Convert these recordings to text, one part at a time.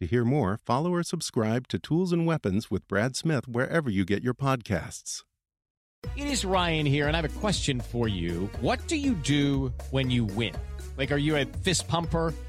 To hear more, follow or subscribe to Tools and Weapons with Brad Smith wherever you get your podcasts. It is Ryan here, and I have a question for you. What do you do when you win? Like, are you a fist pumper?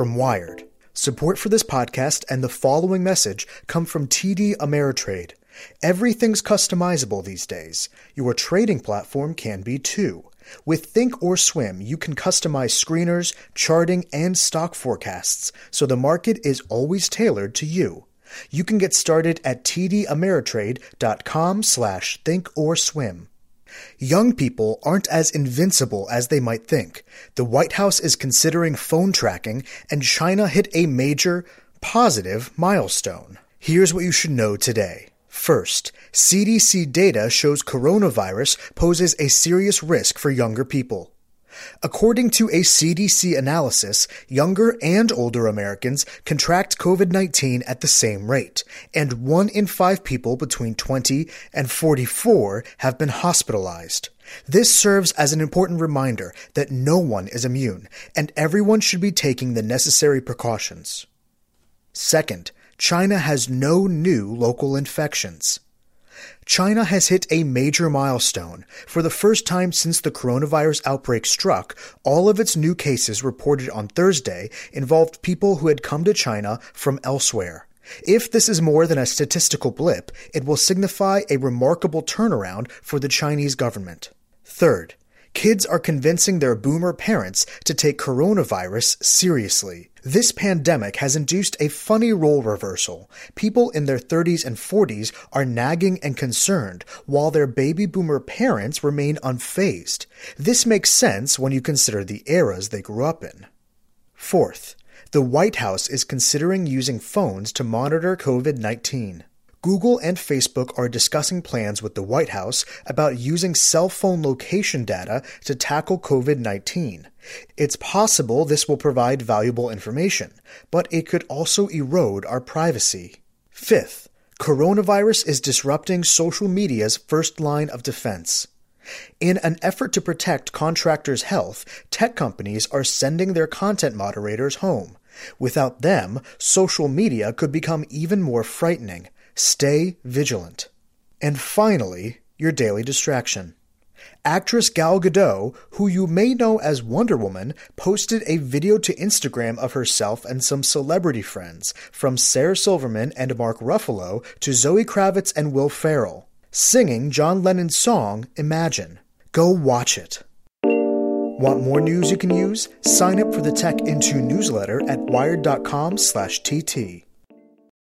from Wired. Support for this podcast and the following message come from TD Ameritrade. Everything's customizable these days. Your trading platform can be too. With Think or Swim, you can customize screeners, charting, and stock forecasts, so the market is always tailored to you. You can get started at tdameritrade.com slash thinkorswim. Young people aren't as invincible as they might think. The White House is considering phone tracking, and China hit a major, positive milestone. Here's what you should know today. First, CDC data shows coronavirus poses a serious risk for younger people. According to a CDC analysis, younger and older Americans contract COVID 19 at the same rate, and one in five people between 20 and 44 have been hospitalized. This serves as an important reminder that no one is immune, and everyone should be taking the necessary precautions. Second, China has no new local infections. China has hit a major milestone. For the first time since the coronavirus outbreak struck, all of its new cases reported on Thursday involved people who had come to China from elsewhere. If this is more than a statistical blip, it will signify a remarkable turnaround for the Chinese government. Third, kids are convincing their boomer parents to take coronavirus seriously. This pandemic has induced a funny role reversal. People in their 30s and 40s are nagging and concerned, while their baby boomer parents remain unfazed. This makes sense when you consider the eras they grew up in. Fourth, the White House is considering using phones to monitor COVID 19. Google and Facebook are discussing plans with the White House about using cell phone location data to tackle COVID 19. It's possible this will provide valuable information, but it could also erode our privacy. Fifth, coronavirus is disrupting social media's first line of defense. In an effort to protect contractors' health, tech companies are sending their content moderators home. Without them, social media could become even more frightening. Stay vigilant. And finally, your daily distraction. Actress Gal Gadot, who you may know as Wonder Woman, posted a video to Instagram of herself and some celebrity friends, from Sarah Silverman and Mark Ruffalo to Zoe Kravitz and Will Ferrell, singing John Lennon's song Imagine. Go watch it. Want more news you can use? Sign up for the Tech in Two newsletter at wired.com/tt.